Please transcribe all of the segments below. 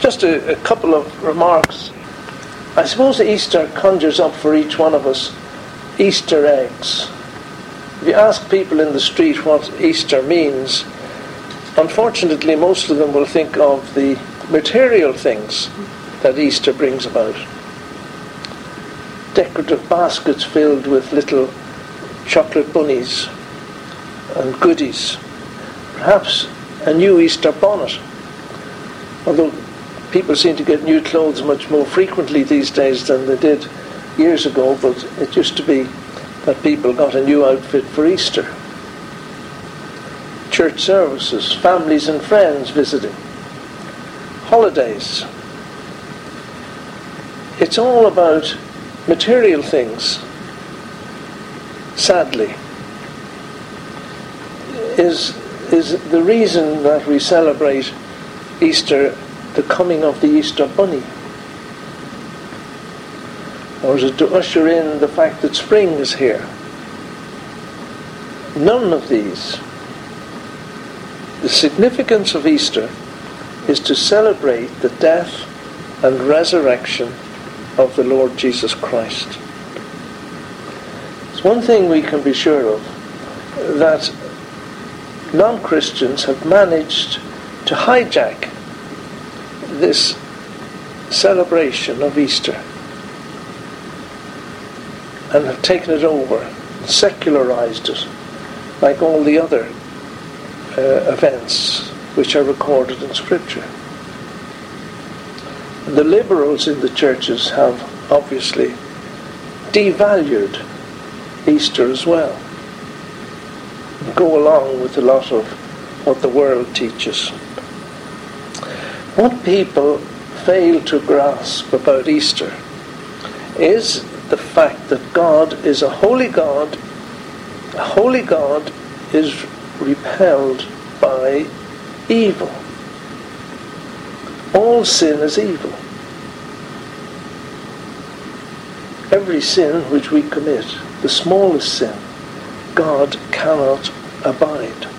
Just a, a couple of remarks. I suppose Easter conjures up for each one of us Easter eggs. If you ask people in the street what Easter means, unfortunately, most of them will think of the material things that Easter brings about. Decorative baskets filled with little chocolate bunnies and goodies. Perhaps a new Easter bonnet. Although people seem to get new clothes much more frequently these days than they did years ago, but it used to be that people got a new outfit for Easter. Church services, families and friends visiting, holidays. It's all about material things, sadly. Is, is the reason that we celebrate Easter the coming of the Easter Bunny? Or is it to usher in the fact that spring is here? None of these. The significance of Easter is to celebrate the death and resurrection of the Lord Jesus Christ. It's one thing we can be sure of that non Christians have managed to hijack this celebration of Easter and have taken it over, secularized it, like all the other uh, events which are recorded in Scripture. The liberals in the churches have obviously devalued Easter as well. Go along with a lot of what the world teaches. What people fail to grasp about Easter is the fact that God is a holy God. A holy God is repelled by evil. All sin is evil. Every sin which we commit, the smallest sin, God cannot abide.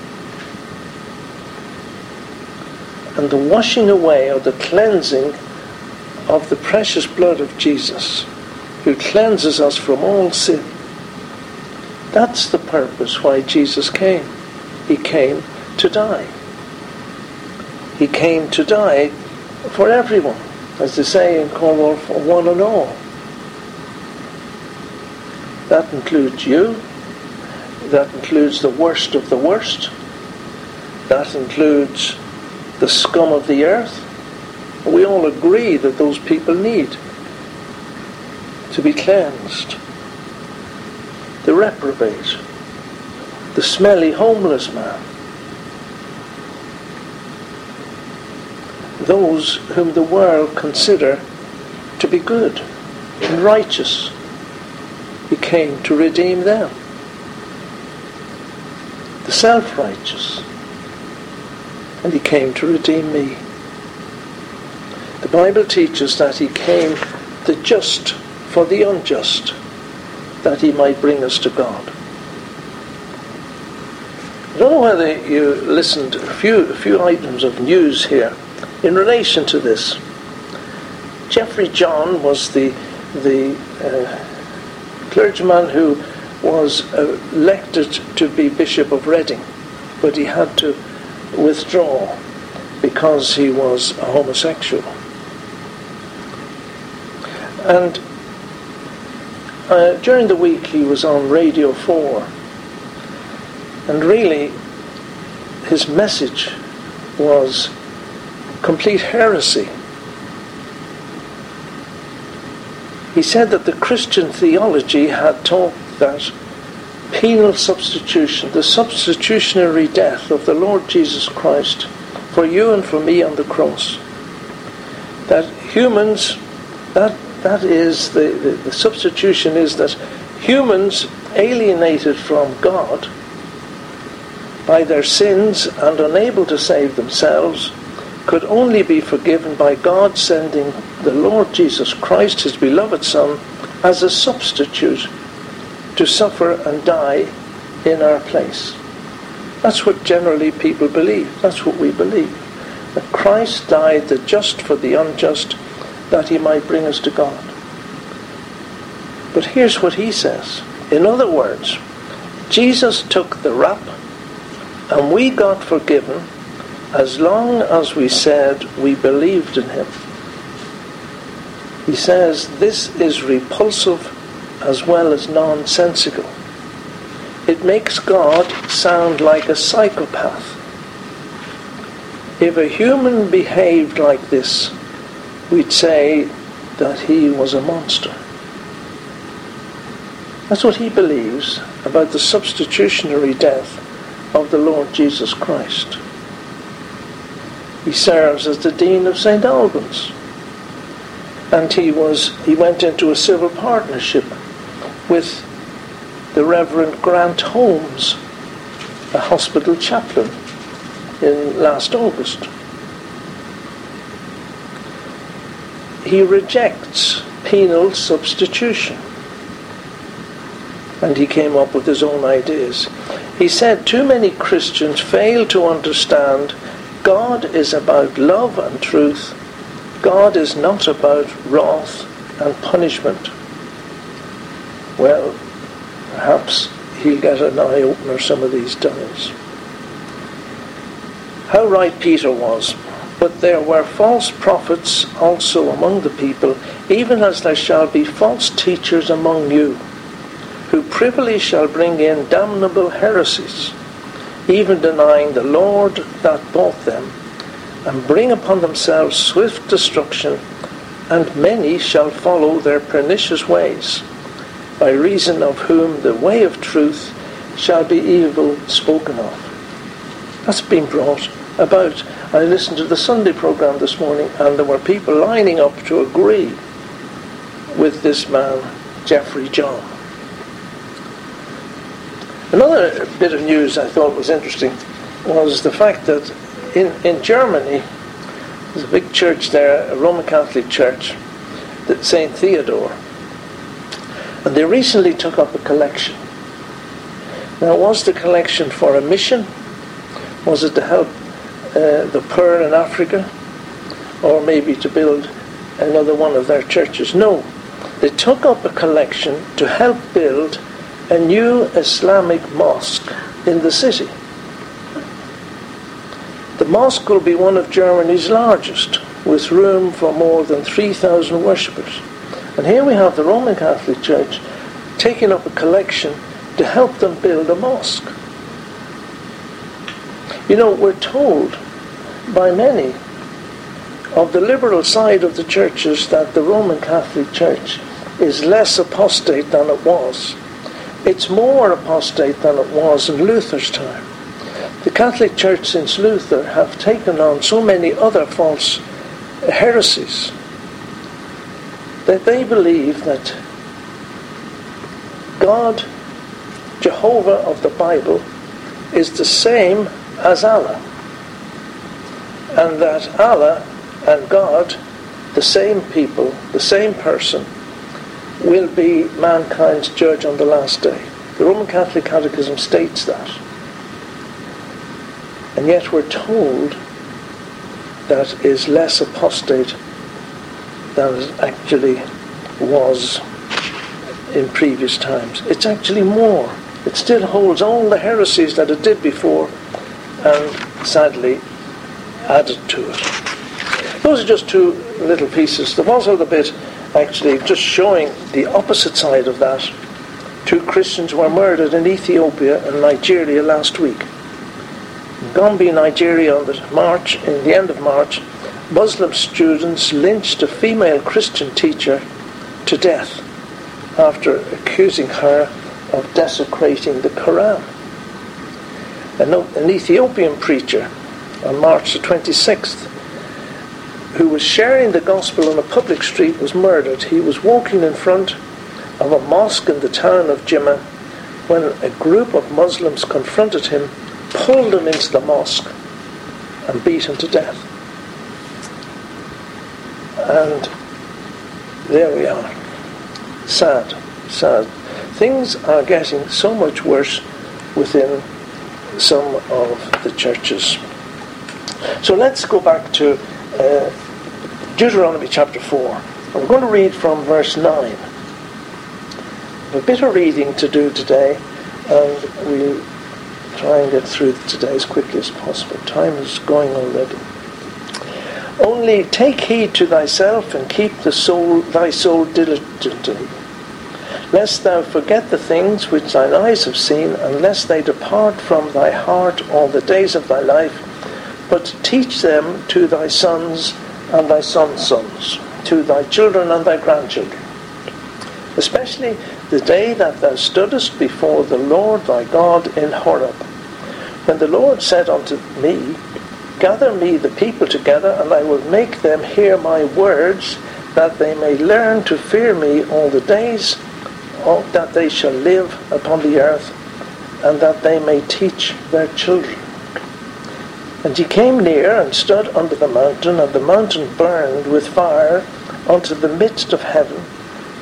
And the washing away or the cleansing of the precious blood of Jesus who cleanses us from all sin. That's the purpose why Jesus came. He came to die. He came to die for everyone, as they say in Cornwall, for one and all. That includes you. That includes the worst of the worst. That includes the scum of the earth. We all agree that those people need to be cleansed. The reprobate, the smelly homeless man, those whom the world consider to be good and righteous. He came to redeem them. The self-righteous. And he came to redeem me. The Bible teaches that he came the just for the unjust, that he might bring us to God. I don't know whether you listened a few, a few items of news here in relation to this. Jeffrey John was the, the uh, clergyman who was elected to be Bishop of Reading, but he had to withdraw because he was a homosexual. And uh, during the week he was on Radio 4, and really his message was complete heresy. He said that the Christian theology had taught that penal substitution, the substitutionary death of the Lord Jesus Christ for you and for me on the cross, that humans, that that is, the, the, the substitution is that humans alienated from God by their sins and unable to save themselves could only be forgiven by God sending the Lord Jesus Christ, his beloved Son, as a substitute to suffer and die in our place. That's what generally people believe. That's what we believe. that Christ died, the just for the unjust, that he might bring us to God. But here's what he says. In other words, Jesus took the rap and we got forgiven as long as we said we believed in him. He says this is repulsive as well as nonsensical. It makes God sound like a psychopath. If a human behaved like this, we'd say that he was a monster. That's what he believes about the substitutionary death of the Lord Jesus Christ. He serves as the Dean of St. Albans. And he was he went into a civil partnership with the Reverend Grant Holmes, a hospital chaplain, in last August. He rejects penal substitution and he came up with his own ideas. He said too many Christians fail to understand God is about love and truth. God is not about wrath and punishment. Well, perhaps he'll get an eye opener some of these days. How right Peter was. But there were false prophets also among the people, even as there shall be false teachers among you who privily shall bring in damnable heresies, even denying the Lord that bought them, and bring upon themselves swift destruction, and many shall follow their pernicious ways, by reason of whom the way of truth shall be evil spoken of. That's been brought about. I listened to the Sunday program this morning, and there were people lining up to agree with this man, Jeffrey John. Another bit of news I thought was interesting was the fact that in, in Germany, there's a big church there, a Roman Catholic church, that St. Theodore. And they recently took up a collection. Now, was the collection for a mission? Was it to help uh, the poor in Africa? Or maybe to build another one of their churches? No. They took up a collection to help build a new Islamic mosque in the city. The mosque will be one of Germany's largest, with room for more than 3,000 worshippers. And here we have the Roman Catholic Church taking up a collection to help them build a mosque. You know, we're told by many of the liberal side of the churches that the Roman Catholic Church is less apostate than it was it's more apostate than it was in Luther's time. The Catholic Church since Luther have taken on so many other false heresies that they believe that God, Jehovah of the Bible, is the same as Allah. And that Allah and God, the same people, the same person, will be mankind's judge on the last day. The Roman Catholic Catechism states that. And yet we're told that is less apostate it actually was in previous times. It's actually more. It still holds all the heresies that it did before and sadly added to it. Those are just two little pieces. There was a little bit actually just showing the opposite side of that. Two Christians were murdered in Ethiopia and Nigeria last week. Gombe, Nigeria, on the March, in the end of March, Muslim students lynched a female Christian teacher to death after accusing her of desecrating the Quran. An, Ethiopian preacher on March the 26th who was sharing the gospel on a public street was murdered. He was walking in front of a mosque in the town of Jimma when a group of Muslims confronted him, pulled him into the mosque, and beat him to death. And there we are. Sad, sad. Things are getting so much worse within some of the churches. So let's go back to uh, Deuteronomy chapter 4. I'm going to read from verse 9. A bit of reading to do today, and we'll try and get through today as quickly as possible. Time is going already. Only take heed to thyself and keep the soul, thy soul diligently, lest thou forget the things which thine eyes have seen, unless they depart from thy heart all the days of thy life, but teach them to thy sons and thy sons' sons, to thy children and thy grandchildren, especially the day that thou stoodest before the Lord thy God in Horeb, when the Lord said unto me, Gather me the people together, and I will make them hear my words, that they may learn to fear me all the days that they shall live upon the earth, and that they may teach their children. And he came near and stood under the mountain, and the mountain burned with fire unto the midst of heaven,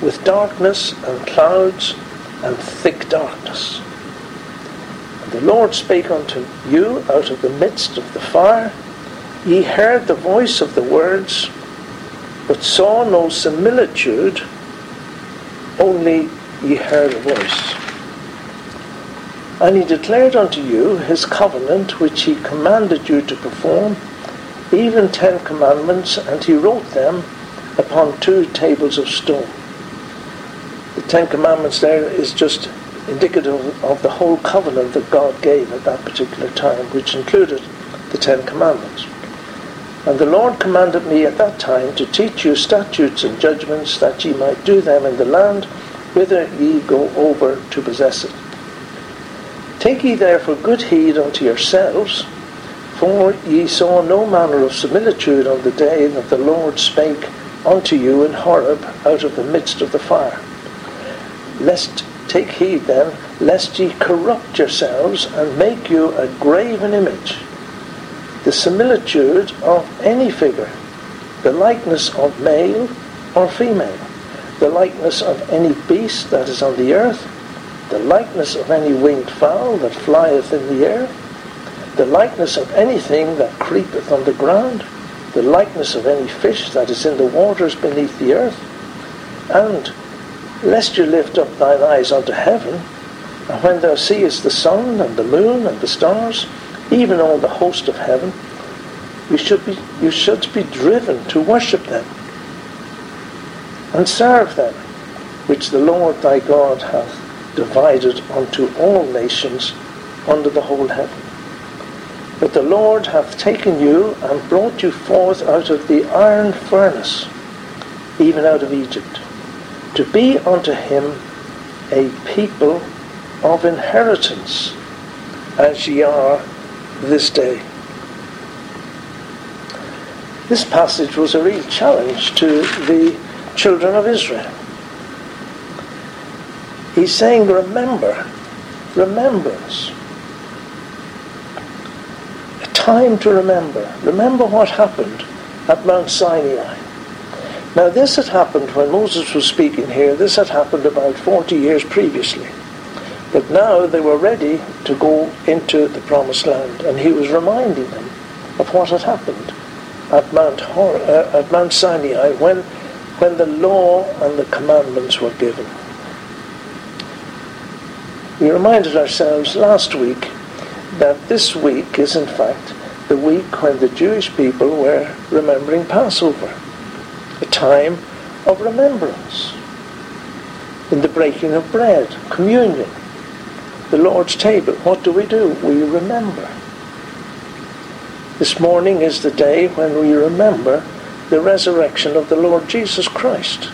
with darkness and clouds and thick darkness. The Lord spake unto you out of the midst of the fire. Ye heard the voice of the words, but saw no similitude, only ye heard a voice. And he declared unto you his covenant which he commanded you to perform, even ten commandments, and he wrote them upon two tables of stone. The Ten Commandments there is just indicative of the whole covenant that God gave at that particular time, which included the Ten Commandments. And the Lord commanded me at that time to teach you statutes and judgments that ye might do them in the land whither ye go over to possess it. Take ye therefore good heed unto yourselves, for ye saw no manner of similitude on the day that the Lord spake unto you in Horeb out of the midst of the fire. Lest take heed then, lest ye corrupt yourselves and make you a graven image, the similitude of any figure, the likeness of male or female, the likeness of any beast that is on the earth, the likeness of any winged fowl that flieth in the air, the likeness of anything that creepeth on the ground, the likeness of any fish that is in the waters beneath the earth, and lest you lift up thine eyes unto heaven, and when thou seest the sun and the moon and the stars, even all the host of heaven, you should be, you should be driven to worship them and serve them, which the Lord thy God hath divided unto all nations under the whole heaven. But the Lord hath taken you and brought you forth out of the iron furnace, even out of Egypt, to be unto him a people of inheritance, as ye are this day. This passage was a real challenge to the children of Israel. He's saying, remember, remembrance. A time to remember. Remember what happened at Mount Sinai. Now, this had happened when Moses was speaking here. This had happened about 40 years previously. But now they were ready to go into the promised land, and he was reminding them of what had happened at Mount, Hor- uh, at Mount Sinai when, when the law and the commandments were given. We reminded ourselves last week that this week is in fact the week when the Jewish people were remembering Passover, time of remembrance. In the breaking of bread, communion, the Lord's table, what do we do? We remember. This morning is the day when we remember the resurrection of the Lord Jesus Christ.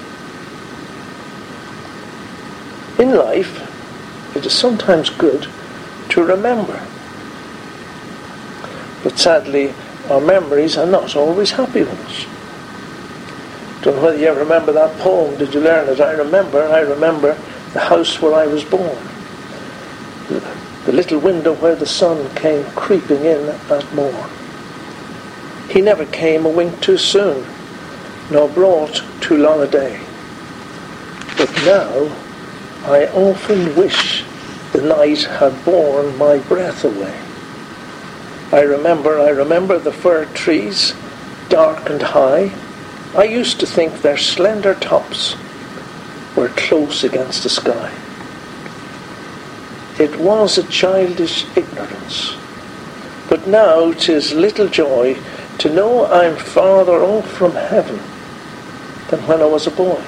In life, it is sometimes good to remember. But sadly, our memories are not always happy ones. Know whether you ever remember that poem. Did you learn it? I remember, I remember the house where I was born. The, the little window where the sun came creeping in at morn. He never came a wink too soon, nor brought too long a day. But now I often wish the night had borne my breath away. I remember, I remember the fir trees, dark and high. I used to think their slender tops were close against the sky. It was a childish ignorance. But now 'tis little joy to know I'm farther off from heaven than when I was a boy.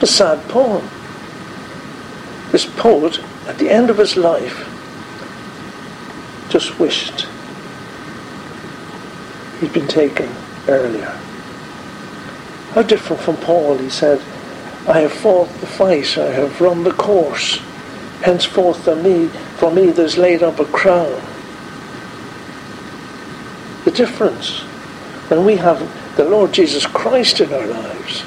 A sad poem. This poet, at the end of his life, just wished he'd been taken earlier. How different from Paul, he said, I have fought the fight, I have run the course. Henceforth for me, for me there's laid up a crown. The difference when we have the Lord Jesus Christ in our lives,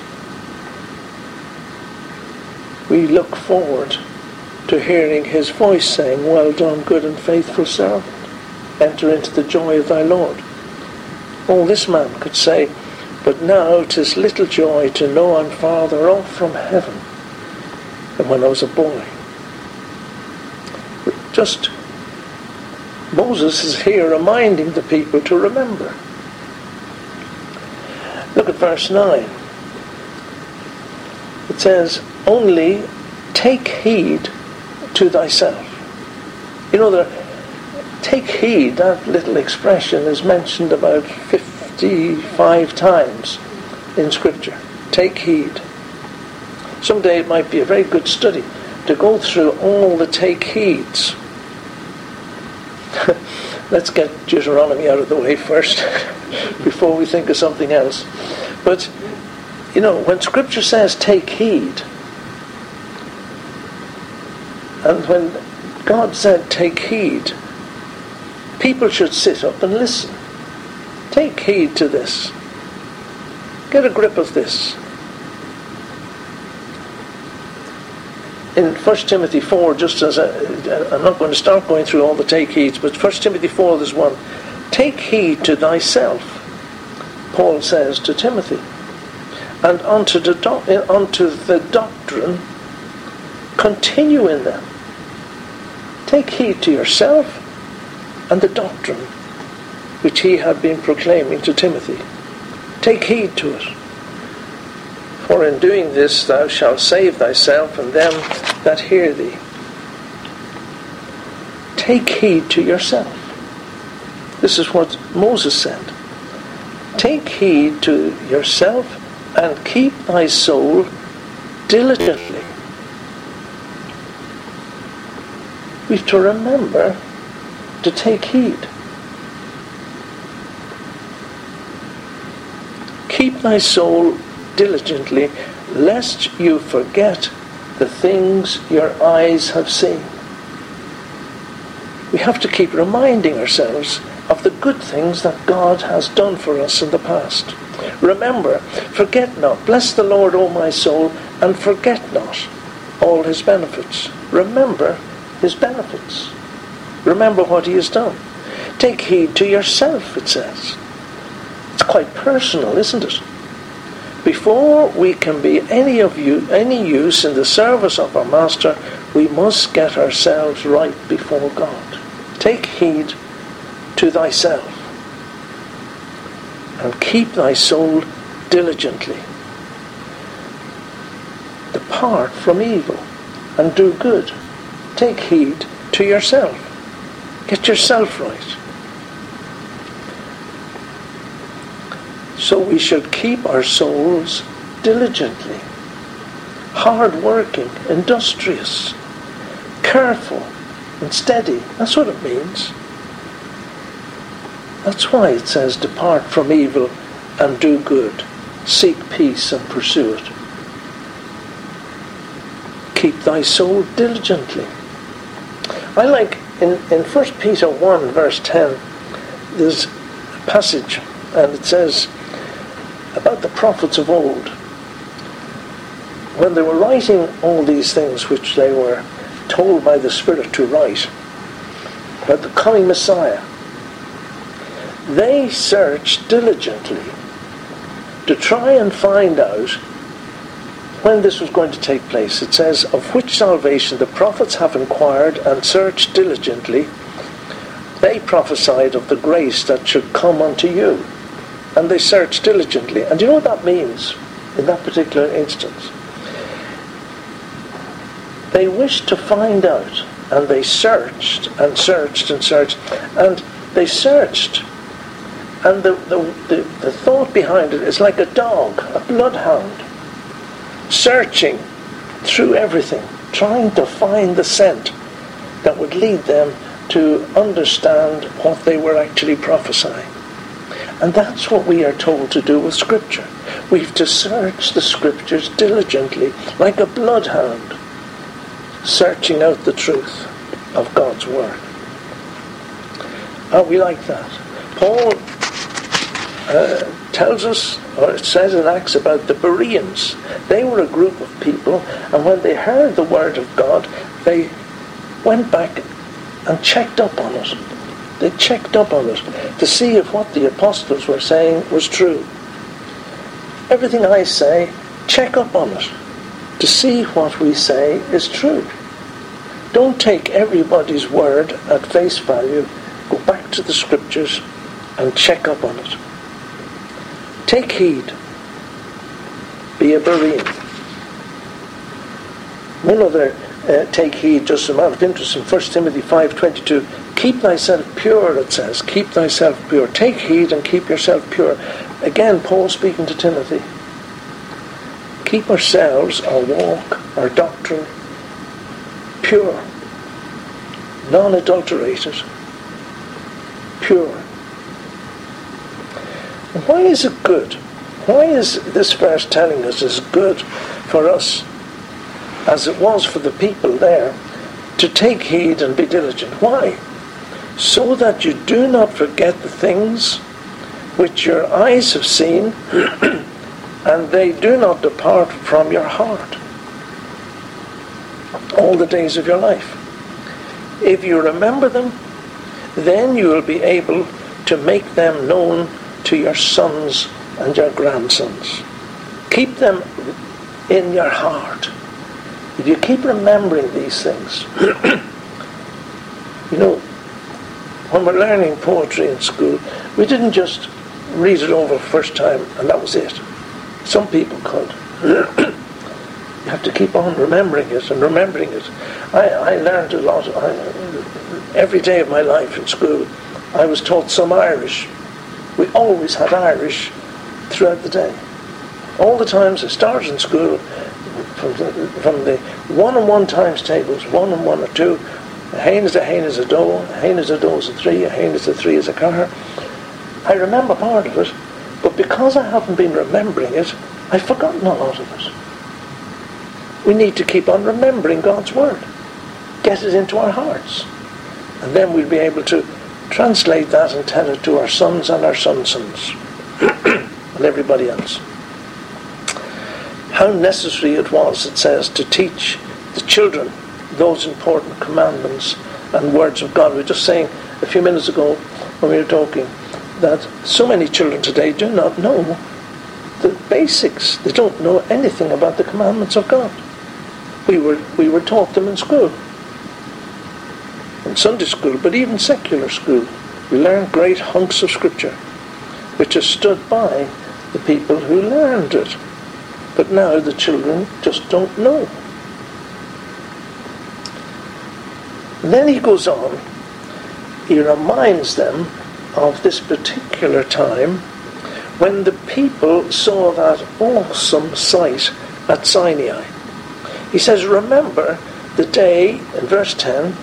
we look forward to hearing his voice saying, Well done, good and faithful servant. Enter into the joy of thy Lord. All this man could say, But now 'tis little joy to know I'm farther off from heaven than when I was a boy. Just Moses is here reminding the people to remember. Look at verse 9. It says, Only take heed to thyself. You know, the, take heed, that little expression is mentioned about 55 times in Scripture. Take heed. Someday it might be a very good study to go through all the take heeds. Let's get Deuteronomy out of the way first before we think of something else. But, you know, when Scripture says take heed, and when God said take heed, people should sit up and listen. Take heed to this. Get a grip of this. in 1 Timothy 4, just as i am not going to start going through all the take heeds, but 1 Timothy 4, there's one. Take heed to thyself, Paul says to Timothy, and unto the, do- unto the doctrine, continue in them. Take heed to yourself and the doctrine which he had been proclaiming to Timothy. Take heed to it. For in doing this thou shalt save thyself and them that hear thee. Take heed to yourself. This is what Moses said. Take heed to yourself and keep thy soul diligently. We've to remember to take heed. Keep thy soul diligently, lest you forget the things your eyes have seen. We have to keep reminding ourselves of the good things that God has done for us in the past. Remember, forget not, bless the Lord, O my soul, and forget not all his benefits. Remember his benefits. Remember what he has done. Take heed to yourself, it says. It's quite personal, isn't it? Before we can be any of you any use in the service of our Master, we must get ourselves right before God. Take heed to thyself and keep thy soul diligently. Depart from evil and do good. Take heed to yourself. Get yourself right. So we should keep our souls diligently, hard working, industrious, careful, and steady. That's what it means. That's why it says, Depart from evil and do good, seek peace and pursue it. Keep thy soul diligently. I like in, in 1 Peter 1, verse 10, there's a passage, and it says, about the prophets of old. When they were writing all these things which they were told by the Spirit to write about the coming Messiah, they searched diligently to try and find out when this was going to take place. It says, Of which salvation the prophets have inquired and searched diligently, they prophesied of the grace that should come unto you. And they searched diligently. And you know what that means in that particular instance? They wished to find out, and they searched and searched and searched, and they searched. And the, the, the, the thought behind it is like a dog, a bloodhound, searching through everything, trying to find the scent that would lead them to understand what they were actually prophesying. And that's what we are told to do with Scripture. We've to search the Scriptures diligently, like a bloodhound, searching out the truth of God's Word. Are we like that? Paul uh, tells us, or it says in Acts about the Bereans. They were a group of people, and when they heard the Word of God, they went back and checked up on it. They checked up on it to see if what the apostles were saying was true. Everything I say, check up on it to see what we say is true. Don't take everybody's word at face value. Go back to the scriptures and check up on it. Take heed. Be a Berean. One other uh, take heed, just a matter of interest, in 1 Timothy 5.22, keep thyself pure, it says. Keep thyself pure. Take heed and keep yourself pure. Again, Paul speaking to Timothy. Keep ourselves, our walk, our doctrine, pure, non-adulterated, pure. Why is it good? Why is this verse telling us it's good for us as it was for the people there, to take heed and be diligent. Why? So that you do not forget the things which your eyes have seen, and they do not depart from your heart all the days of your life. If you remember them, then you will be able to make them known to your sons and your grandsons. Keep them in your heart. If you keep remembering these things, you know, when we're learning poetry in school, we didn't just read it over first time and that was it. Some people could. you have to keep on remembering it and remembering it. I, I learned a lot. I, every day of my life in school, I was taught some Irish. We always had Irish throughout the day. All the times I started in school, from the, from the one and one times tables, one and one or two, a hain is a hain is a doe, a hain is a doe is a three, a hain is a three is a car. I remember part of it, but because I haven't been remembering it, I've forgotten a lot of it. We need to keep on remembering God's Word. Get it into our hearts. And then we'll be able to translate that and tell it to our sons and our sons' sons and everybody else how necessary it was, it says, to teach the children those important commandments and words of God. We were just saying a few minutes ago when we were talking that so many children today do not know the basics. They don't know anything about the commandments of God. We were, we were taught them in school, in Sunday school, but even secular school. We learn great hunks of scripture, which are stood by the people who learned it. But now the children just don't know. Then he goes on, he reminds them of this particular time when the people saw that awesome sight at Sinai. He says, Remember the day, in verse 10,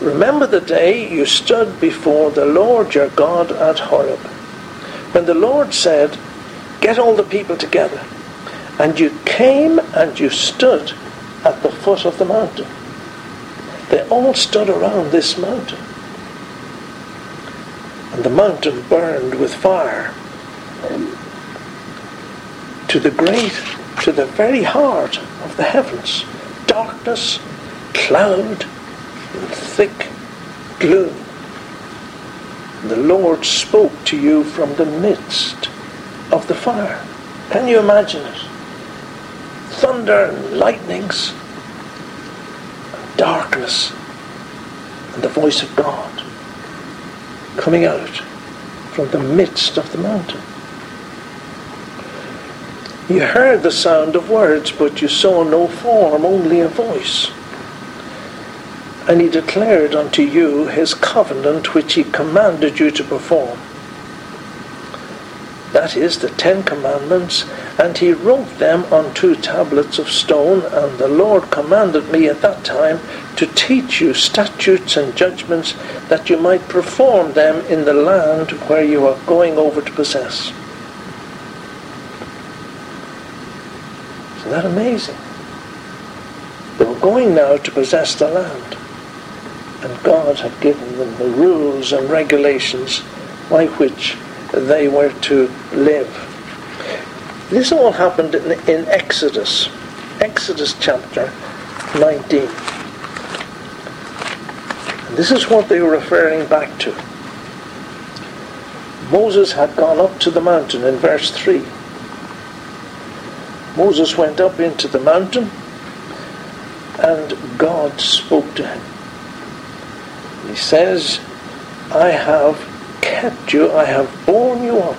remember the day you stood before the Lord your God at Horeb, when the Lord said, Get all the people together and you came and you stood at the foot of the mountain. They all stood around this mountain. And the mountain burned with fire to the great, to the very heart of the heavens. Darkness, cloud, and thick gloom. The Lord spoke to you from the midst of the fire. Can you imagine it? thunder and lightnings, and darkness, and the voice of God. coming out from the midst of the mountain. You heard the sound of words, but you saw no form, only a voice. And he declared unto you his covenant which he commanded you to perform. That is the Ten Commandments, and he wrote them on two tablets of stone, and the Lord commanded me at that time to teach you statutes and judgments, that you might perform them in the land where you are going over to possess. Isn't that amazing? They were going now to possess the land. And God had given them the rules and regulations by which they were to live. This all happened in, in Exodus, Exodus chapter 19. And this is what they were referring back to. Moses had gone up to the mountain in verse 3. Moses went up into the mountain and God spoke to him. He says, I have kept you, I have borne you up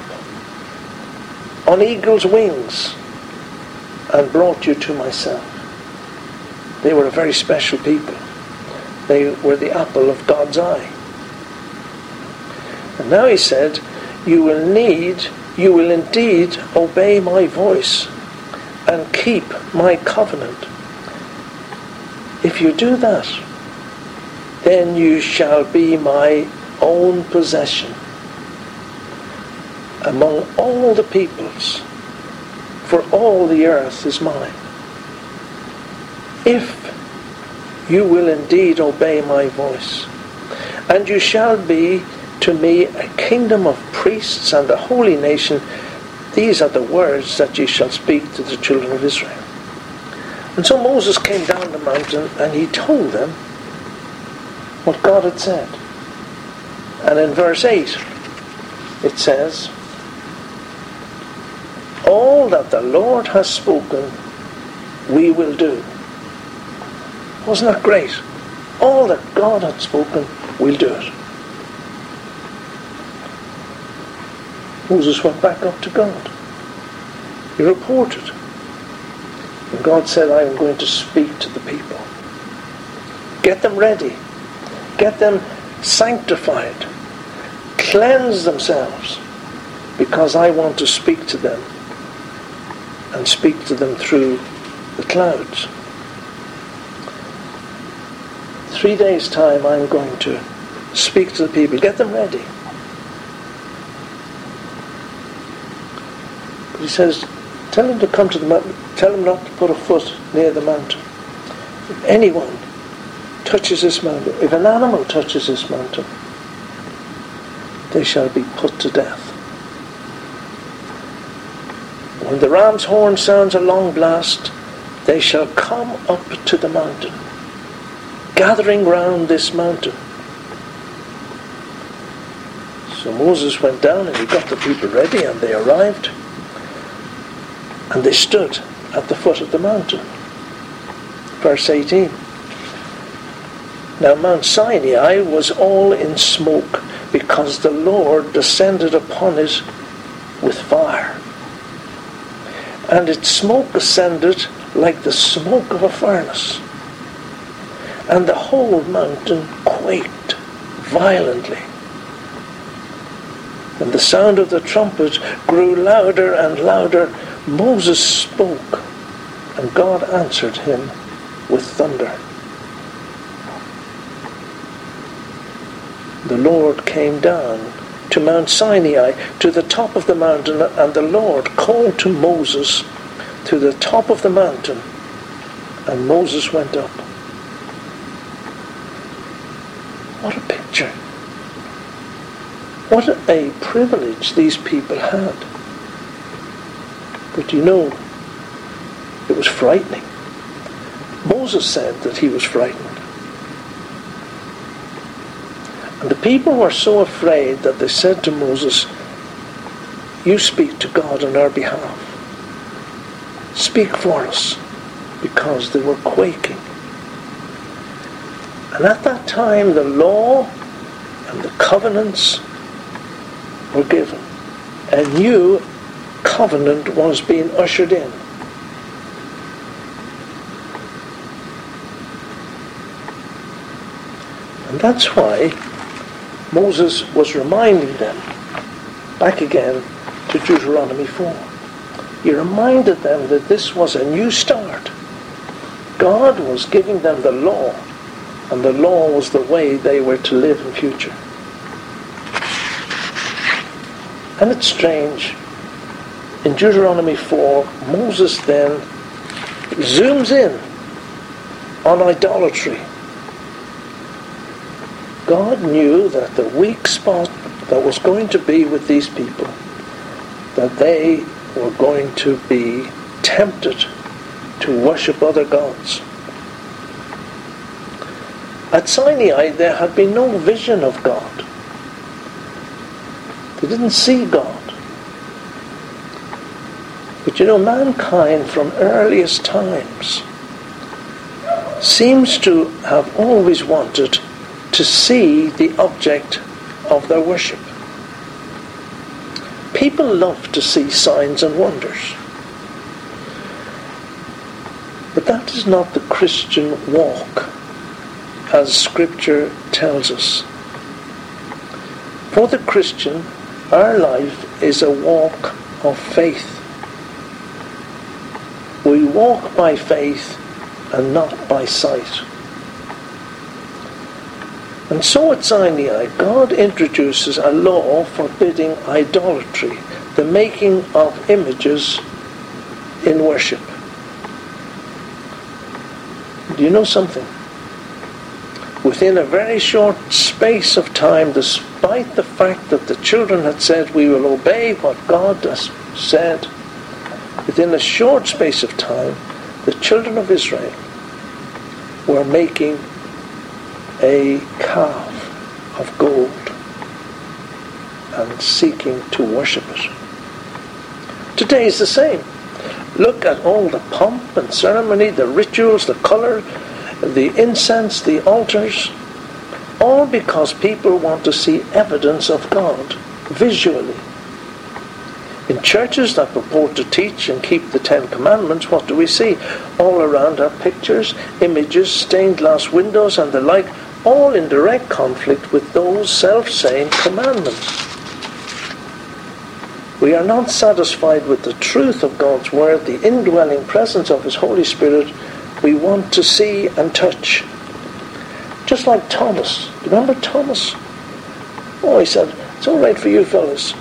on eagle's wings and brought you to myself. They were a very special people. They were the apple of God's eye. And now he said, You will need, you will indeed obey my voice and keep my covenant. If you do that, then you shall be my own possession among all the peoples, for all the earth is mine. If you will indeed obey my voice, and you shall be to me a kingdom of priests and a holy nation, these are the words that ye shall speak to the children of Israel. And so Moses came down the mountain and he told them what God had said. And in verse 8 it says, All that the Lord has spoken, we will do. Wasn't that great? All that God had spoken, we'll do it. Moses went back up to God. He reported. And God said, I am going to speak to the people. Get them ready. Get them sanctified. Cleanse themselves. Because I want to speak to them. And speak to them through the clouds. Three days' time, I'm going to speak to the people. Get them ready. He says, tell them to come to the mountain. Tell them not to put a foot near the mountain. Anyone touches this mountain, if an animal touches this mountain, they shall be put to death. When the ram's horn sounds a long blast, they shall come up to the mountain, gathering round this mountain. So Moses went down and he got the people ready and they arrived. And they stood at the foot of the mountain. Verse 18. Now Mount Sinai was all in smoke because the Lord descended upon it with fire. And its smoke ascended like the smoke of a furnace. And the whole mountain quaked violently. And the sound of the trumpet grew louder and louder Moses spoke, and God answered him with thunder. The Lord came down to Mount Sinai, to the top of the mountain, and the Lord called to Moses to the top of the mountain, and Moses went up. What a picture! What a privilege these people had. But you know, it was frightening. Moses said that he was frightened. And the people were so afraid that they said to Moses, You speak to God on our behalf. Speak for us. Because they were quaking. And at that time, the law and the covenants were given. A new covenant was being ushered in. And that's why Moses was reminding them back again to Deuteronomy 4. He reminded them that this was a new start. God was giving them the law, and the law was the way they were to live in future. And it's strange. In Deuteronomy 4, Moses then zooms in on idolatry. God knew that the weak spot that was going to be with these people, that they were going to be tempted to worship other gods. At Sinai, there had been no vision of God. They didn't see God. But you know, mankind from earliest times seems to have always wanted to see the object of their worship. People love to see signs and wonders. But that is not the Christian walk, as Scripture tells us. For the Christian, our life is a walk of faith. We walk by faith and not by sight. And so at Sinai, God introduces a law forbidding idolatry, the making of images in worship. Do you know something? Within a very short space of time, despite the fact that the children had said, We will obey what God has said, within a short space of time, the children of Israel were making a calf of gold and seeking to worship it. Today is the same. Look at all the pomp and ceremony, the rituals, the colour, the incense, the altars, all because people want to see evidence of God visually. In churches that purport to teach and keep the Ten Commandments, what do we see? All around are pictures, images, stained glass windows, and the like, all in direct conflict with those self same commandments. We are not satisfied with the truth of God's Word, the indwelling presence of His Holy Spirit. We want to see and touch. Just like Thomas. Remember Thomas? Oh, he said, It's all right for you fellas.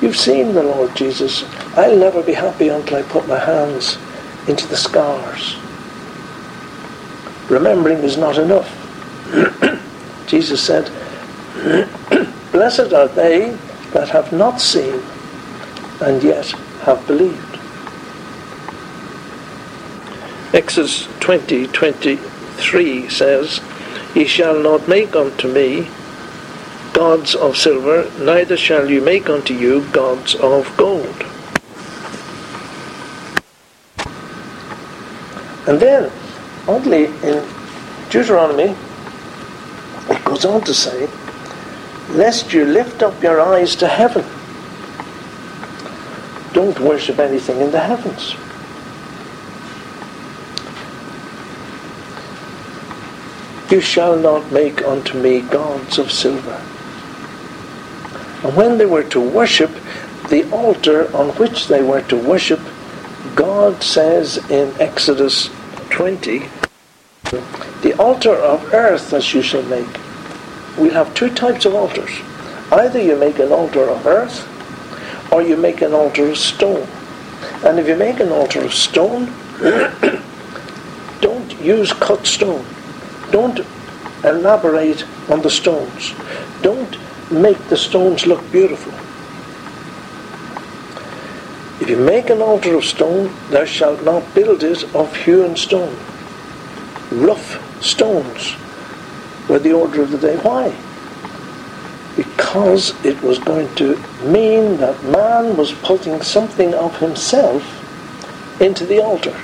You've seen the Lord Jesus. I'll never be happy until I put my hands into the scars. Remembering is not enough. Jesus said, Blessed are they that have not seen and yet have believed. Exodus 20 23 says, Ye shall not make unto me gods of silver, neither shall you make unto you gods of gold. And then, oddly, in Deuteronomy, goes on to say, lest you lift up your eyes to heaven. Don't worship anything in the heavens. You shall not make unto me gods of silver. And when they were to worship, the altar on which they were to worship, God says in Exodus 20, the altar of earth that you shall make we have two types of altars. Either you make an altar of earth or you make an altar of stone. And if you make an altar of stone, don't use cut stone. Don't elaborate on the stones. Don't make the stones look beautiful. If you make an altar of stone, thou shalt not build it of hewn stone. Rough stones were the order of the day. Why? Because it was going to mean that man was putting something of himself into the altar.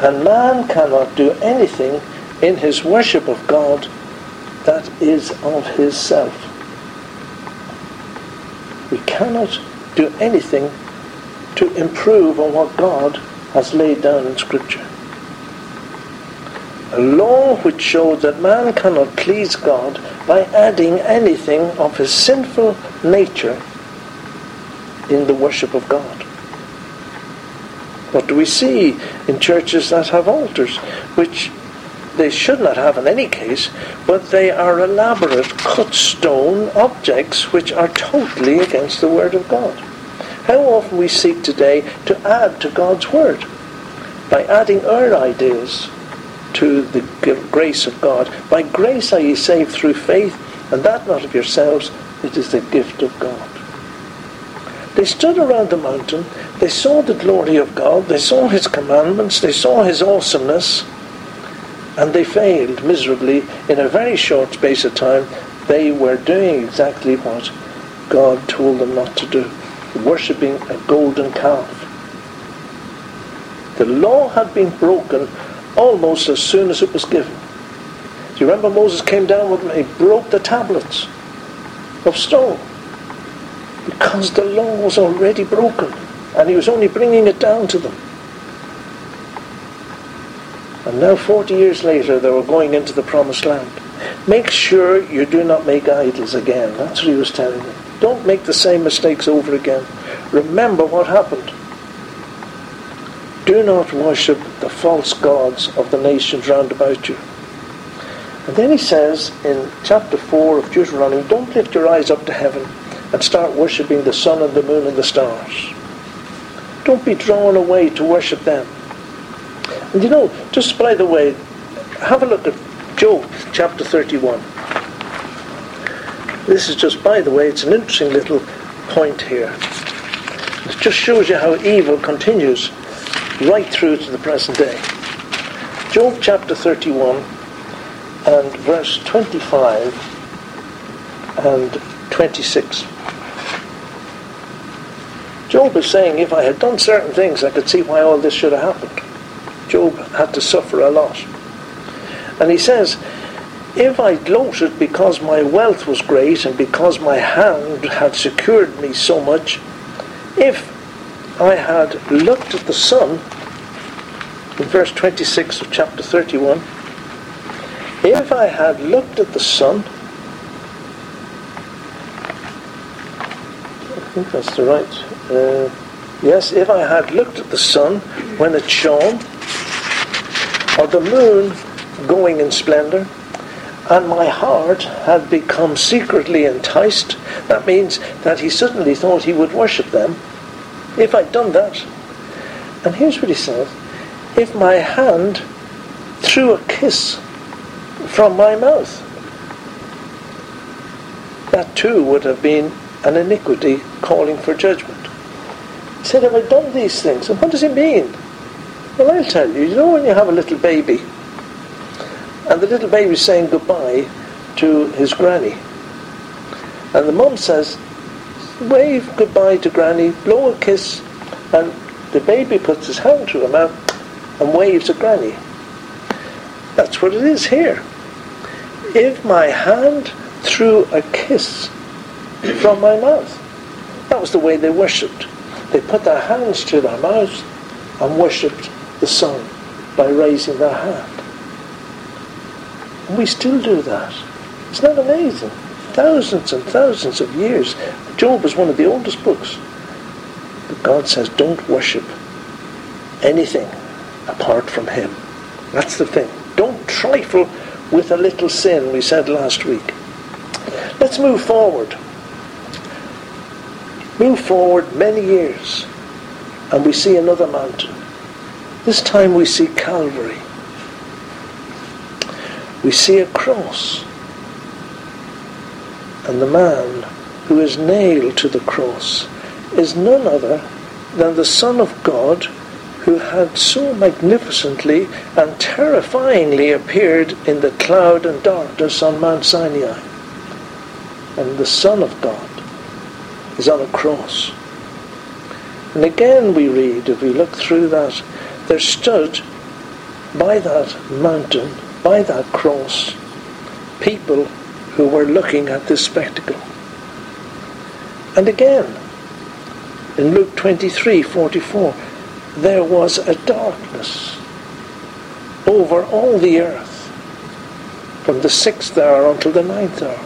And man cannot do anything in his worship of God that is of his self. We cannot do anything to improve on what God has laid down in Scripture. A law which showed that man cannot please God by adding anything of his sinful nature in the worship of God. What do we see in churches that have altars, which they should not have in any case, but they are elaborate cut stone objects which are totally against the Word of God. How often we seek today to add to God's Word by adding our ideas to the grace of God. By grace are ye saved through faith, and that not of yourselves, it is the gift of God. They stood around the mountain, they saw the glory of God, they saw His commandments, they saw His awesomeness, and they failed miserably in a very short space of time. They were doing exactly what God told them not to do worshipping a golden calf. The law had been broken almost as soon as it was given. Do you remember Moses came down with him? He broke the tablets of stone because the law was already broken and he was only bringing it down to them. And now, 40 years later, they were going into the promised land. Make sure you do not make idols again. That's what he was telling them. Don't make the same mistakes over again. Remember what happened. Do not worship the false gods of the nations round about you. And then he says in chapter 4 of Deuteronomy, don't lift your eyes up to heaven and start worshipping the sun and the moon and the stars. Don't be drawn away to worship them. And you know, just by the way, have a look at Job chapter 31. This is just by the way, it's an interesting little point here. It just shows you how evil continues right through to the present day. Job chapter 31 and verse 25 and 26. Job is saying, if I had done certain things, I could see why all this should have happened. Job had to suffer a lot. And he says, if I gloated because my wealth was great and because my hand had secured me so much, if I had looked at the sun, in verse 26 of chapter 31, if I had looked at the sun, I think that's the right. Uh, yes, if I had looked at the sun when it shone, or the moon going in splendor, and my heart had become secretly enticed. That means that he suddenly thought he would worship them if I'd done that. And here's what he says if my hand threw a kiss from my mouth, that too would have been an iniquity calling for judgment. He said, Have I done these things? And what does it mean? Well, I'll tell you. You know when you have a little baby, and the little baby's saying goodbye to his granny, and the mum says, Wave goodbye to granny, blow a kiss, and the baby puts his hand to her mouth and waves at granny. That's what it is here. If my hand threw a kiss from my mouth, that was the way they worshipped. They put their hands to their mouths and worshipped the sun by raising their hand. And we still do that. Isn't that amazing? Thousands and thousands of years. Job is one of the oldest books. But God says, don't worship anything apart from Him. That's the thing. Don't trifle with a little sin, we said last week. Let's move forward. Move forward many years, and we see another mountain. This time we see Calvary. We see a cross. And the man who is nailed to the cross is none other than the Son of God who had so magnificently and terrifyingly appeared in the cloud and darkness on Mount Sinai. And the Son of God is on a cross. And again we read, if we look through that, there stood by that mountain, by that cross, people who were looking at this spectacle. And again, in Luke 23 44, there was a darkness over all the earth from the sixth hour until the ninth hour.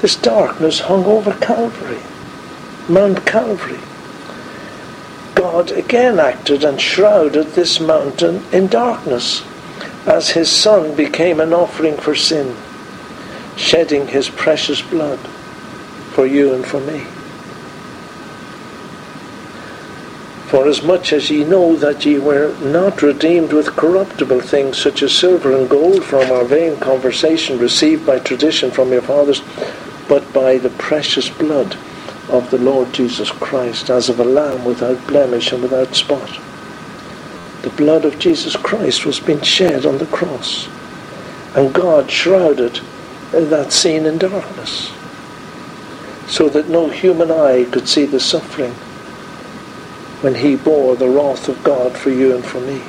This darkness hung over Calvary, Mount Calvary. God again acted and shrouded this mountain in darkness as his Son became an offering for sin, shedding his precious blood for you and for me. For as much as ye know that ye were not redeemed with corruptible things such as silver and gold from our vain conversation received by tradition from your fathers, but by the precious blood of the Lord Jesus Christ, as of a lamb without blemish and without spot. The blood of Jesus Christ was being shed on the cross, and God shrouded that scene in darkness, so that no human eye could see the suffering when he bore the wrath of God for you and for me.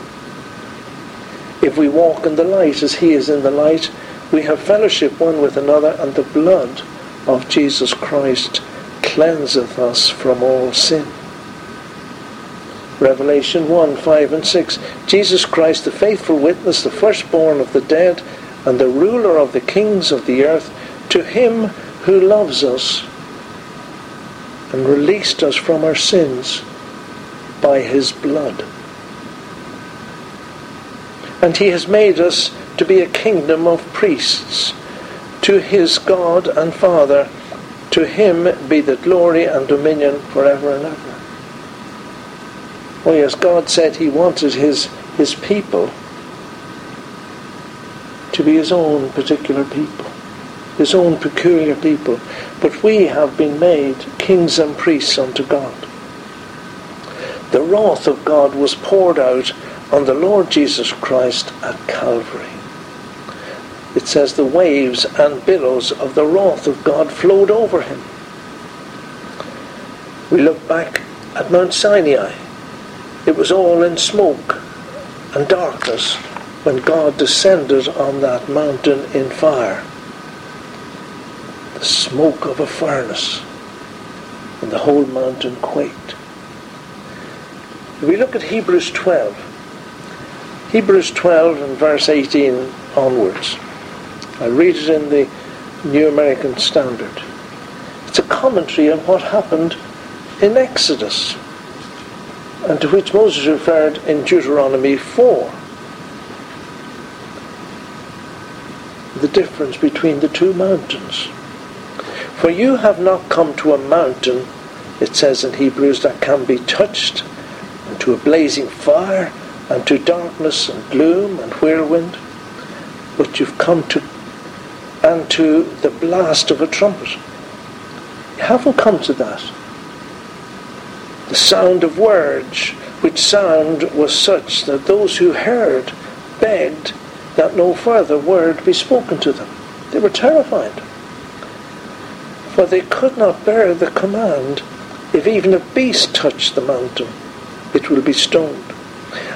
If we walk in the light as he is in the light, we have fellowship one with another, and the blood of Jesus Christ cleanseth us from all sin. Revelation 1 5 and 6. Jesus Christ, the faithful witness, the firstborn of the dead, and the ruler of the kings of the earth, to him who loves us and released us from our sins by his blood. And he has made us to be a kingdom of priests to his God and Father. To him be the glory and dominion forever and ever. Oh yes, God said he wanted his, his people to be his own particular people, his own peculiar people. But we have been made kings and priests unto God the wrath of God was poured out on the Lord Jesus Christ at Calvary. It says the waves and billows of the wrath of God flowed over him. We look back at Mount Sinai. It was all in smoke and darkness when God descended on that mountain in fire. The smoke of a furnace, and the whole mountain quaked. If we look at Hebrews 12, Hebrews 12 and verse 18 onwards, I read it in the New American Standard. It's a commentary on what happened in Exodus, and to which Moses referred in Deuteronomy 4. The difference between the two mountains. For you have not come to a mountain, it says in Hebrews, that can be touched and to a blazing fire, and to darkness and gloom and whirlwind, but you've come to and to the blast of a trumpet. You haven't come to that. The sound of words, which sound was such that those who heard begged that no further word be spoken to them. They were terrified. For they could not bear the command if even a beast touched the mountain it will be stoned.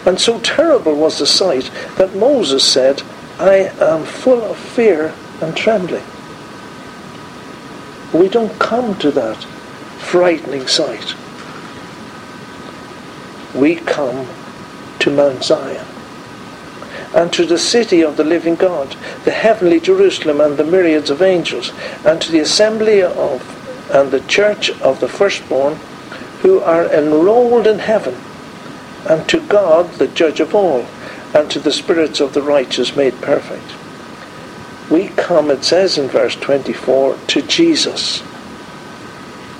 And so terrible was the sight that Moses said, I am full of fear and trembling. We don't come to that frightening sight. We come to Mount Zion and to the city of the living God, the heavenly Jerusalem and the myriads of angels, and to the assembly of and the church of the firstborn who are enrolled in heaven, and to God, the judge of all, and to the spirits of the righteous made perfect. We come, it says in verse 24, to Jesus.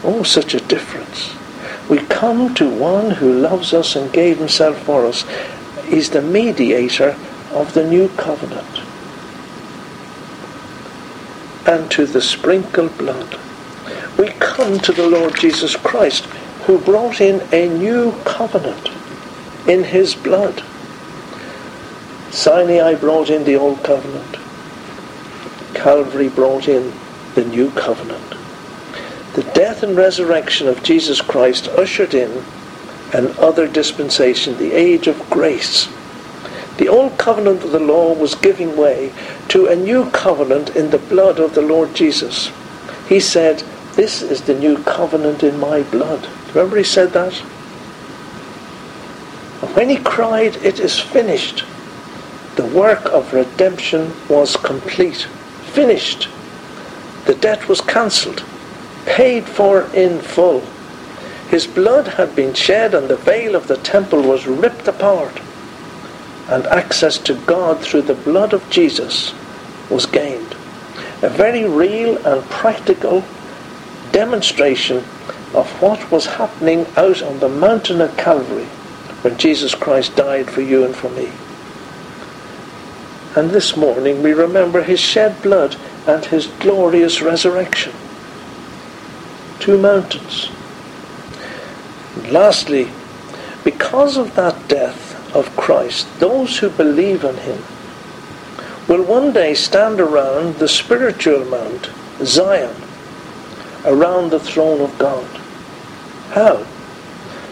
Oh, such a difference. We come to one who loves us and gave himself for us. He's the mediator of the new covenant. And to the sprinkled blood. We come to the Lord Jesus Christ who brought in a new covenant in his blood. Sinai brought in the old covenant. Calvary brought in the new covenant. The death and resurrection of Jesus Christ ushered in an other dispensation, the age of grace. The old covenant of the law was giving way to a new covenant in the blood of the Lord Jesus. He said, This is the new covenant in my blood. Remember he said that? And when he cried, It is finished, the work of redemption was complete, finished. The debt was cancelled, paid for in full. His blood had been shed and the veil of the temple was ripped apart. And access to God through the blood of Jesus was gained. A very real and practical demonstration of what was happening out on the mountain of Calvary when Jesus Christ died for you and for me. And this morning we remember his shed blood and his glorious resurrection. Two mountains. And lastly, because of that death of Christ, those who believe in him will one day stand around the spiritual mount, Zion, around the throne of God. How?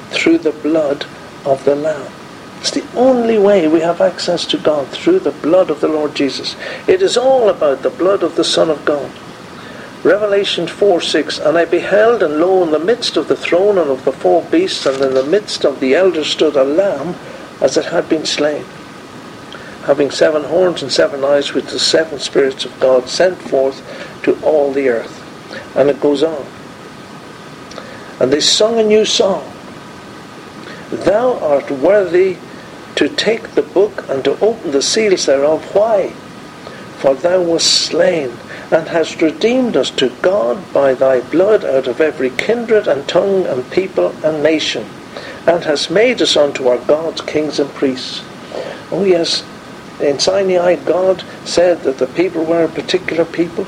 Through the blood of the Lamb. It's the only way we have access to God through the blood of the Lord Jesus. It is all about the blood of the Son of God. Revelation 4 6 And I beheld, and lo, in the midst of the throne and of the four beasts, and in the midst of the elders stood a lamb as it had been slain, having seven horns and seven eyes, with the seven spirits of God sent forth to all the earth. And it goes on. And they sung a new song. Thou art worthy to take the book and to open the seals thereof. Why? For thou wast slain and hast redeemed us to God by thy blood out of every kindred and tongue and people and nation, and hast made us unto our gods kings and priests. Oh, yes, in Sinai, God said that the people were a particular people.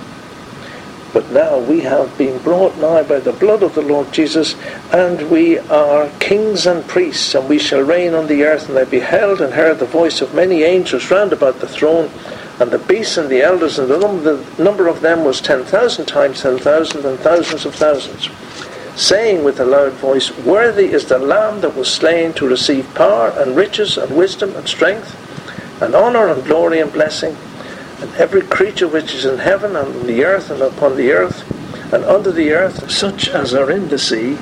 But now we have been brought nigh by the blood of the Lord Jesus, and we are kings and priests, and we shall reign on the earth. And I beheld and heard the voice of many angels round about the throne, and the beasts and the elders, and the number, the number of them was ten thousand times ten thousand, and thousands of thousands, saying with a loud voice, Worthy is the Lamb that was slain to receive power, and riches, and wisdom, and strength, and honour, and glory, and blessing and every creature which is in heaven and on the earth and upon the earth and under the earth, such as are in the sea,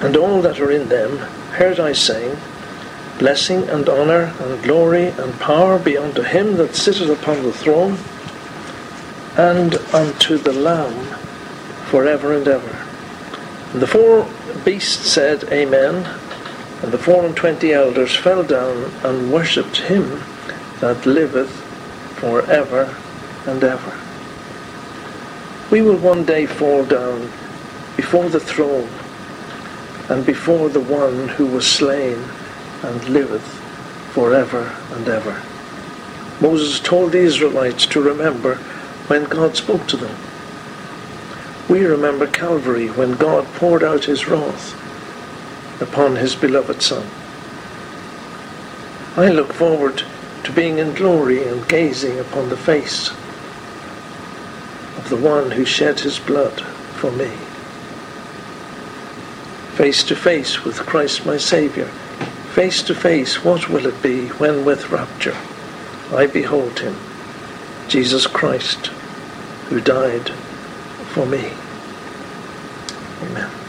and all that are in them, heard I saying, Blessing and honour and glory and power be unto him that sitteth upon the throne, and unto the Lamb for ever and ever. And the four beasts said, Amen. And the four and twenty elders fell down and worshipped him that liveth for ever and ever. We will one day fall down before the throne and before the one who was slain and liveth for ever and ever. Moses told the Israelites to remember when God spoke to them. We remember Calvary when God poured out his wrath upon his beloved Son. I look forward to being in glory and gazing upon the face of the one who shed his blood for me. Face to face with Christ my Saviour, face to face, what will it be when with rapture I behold him, Jesus Christ, who died for me? Amen.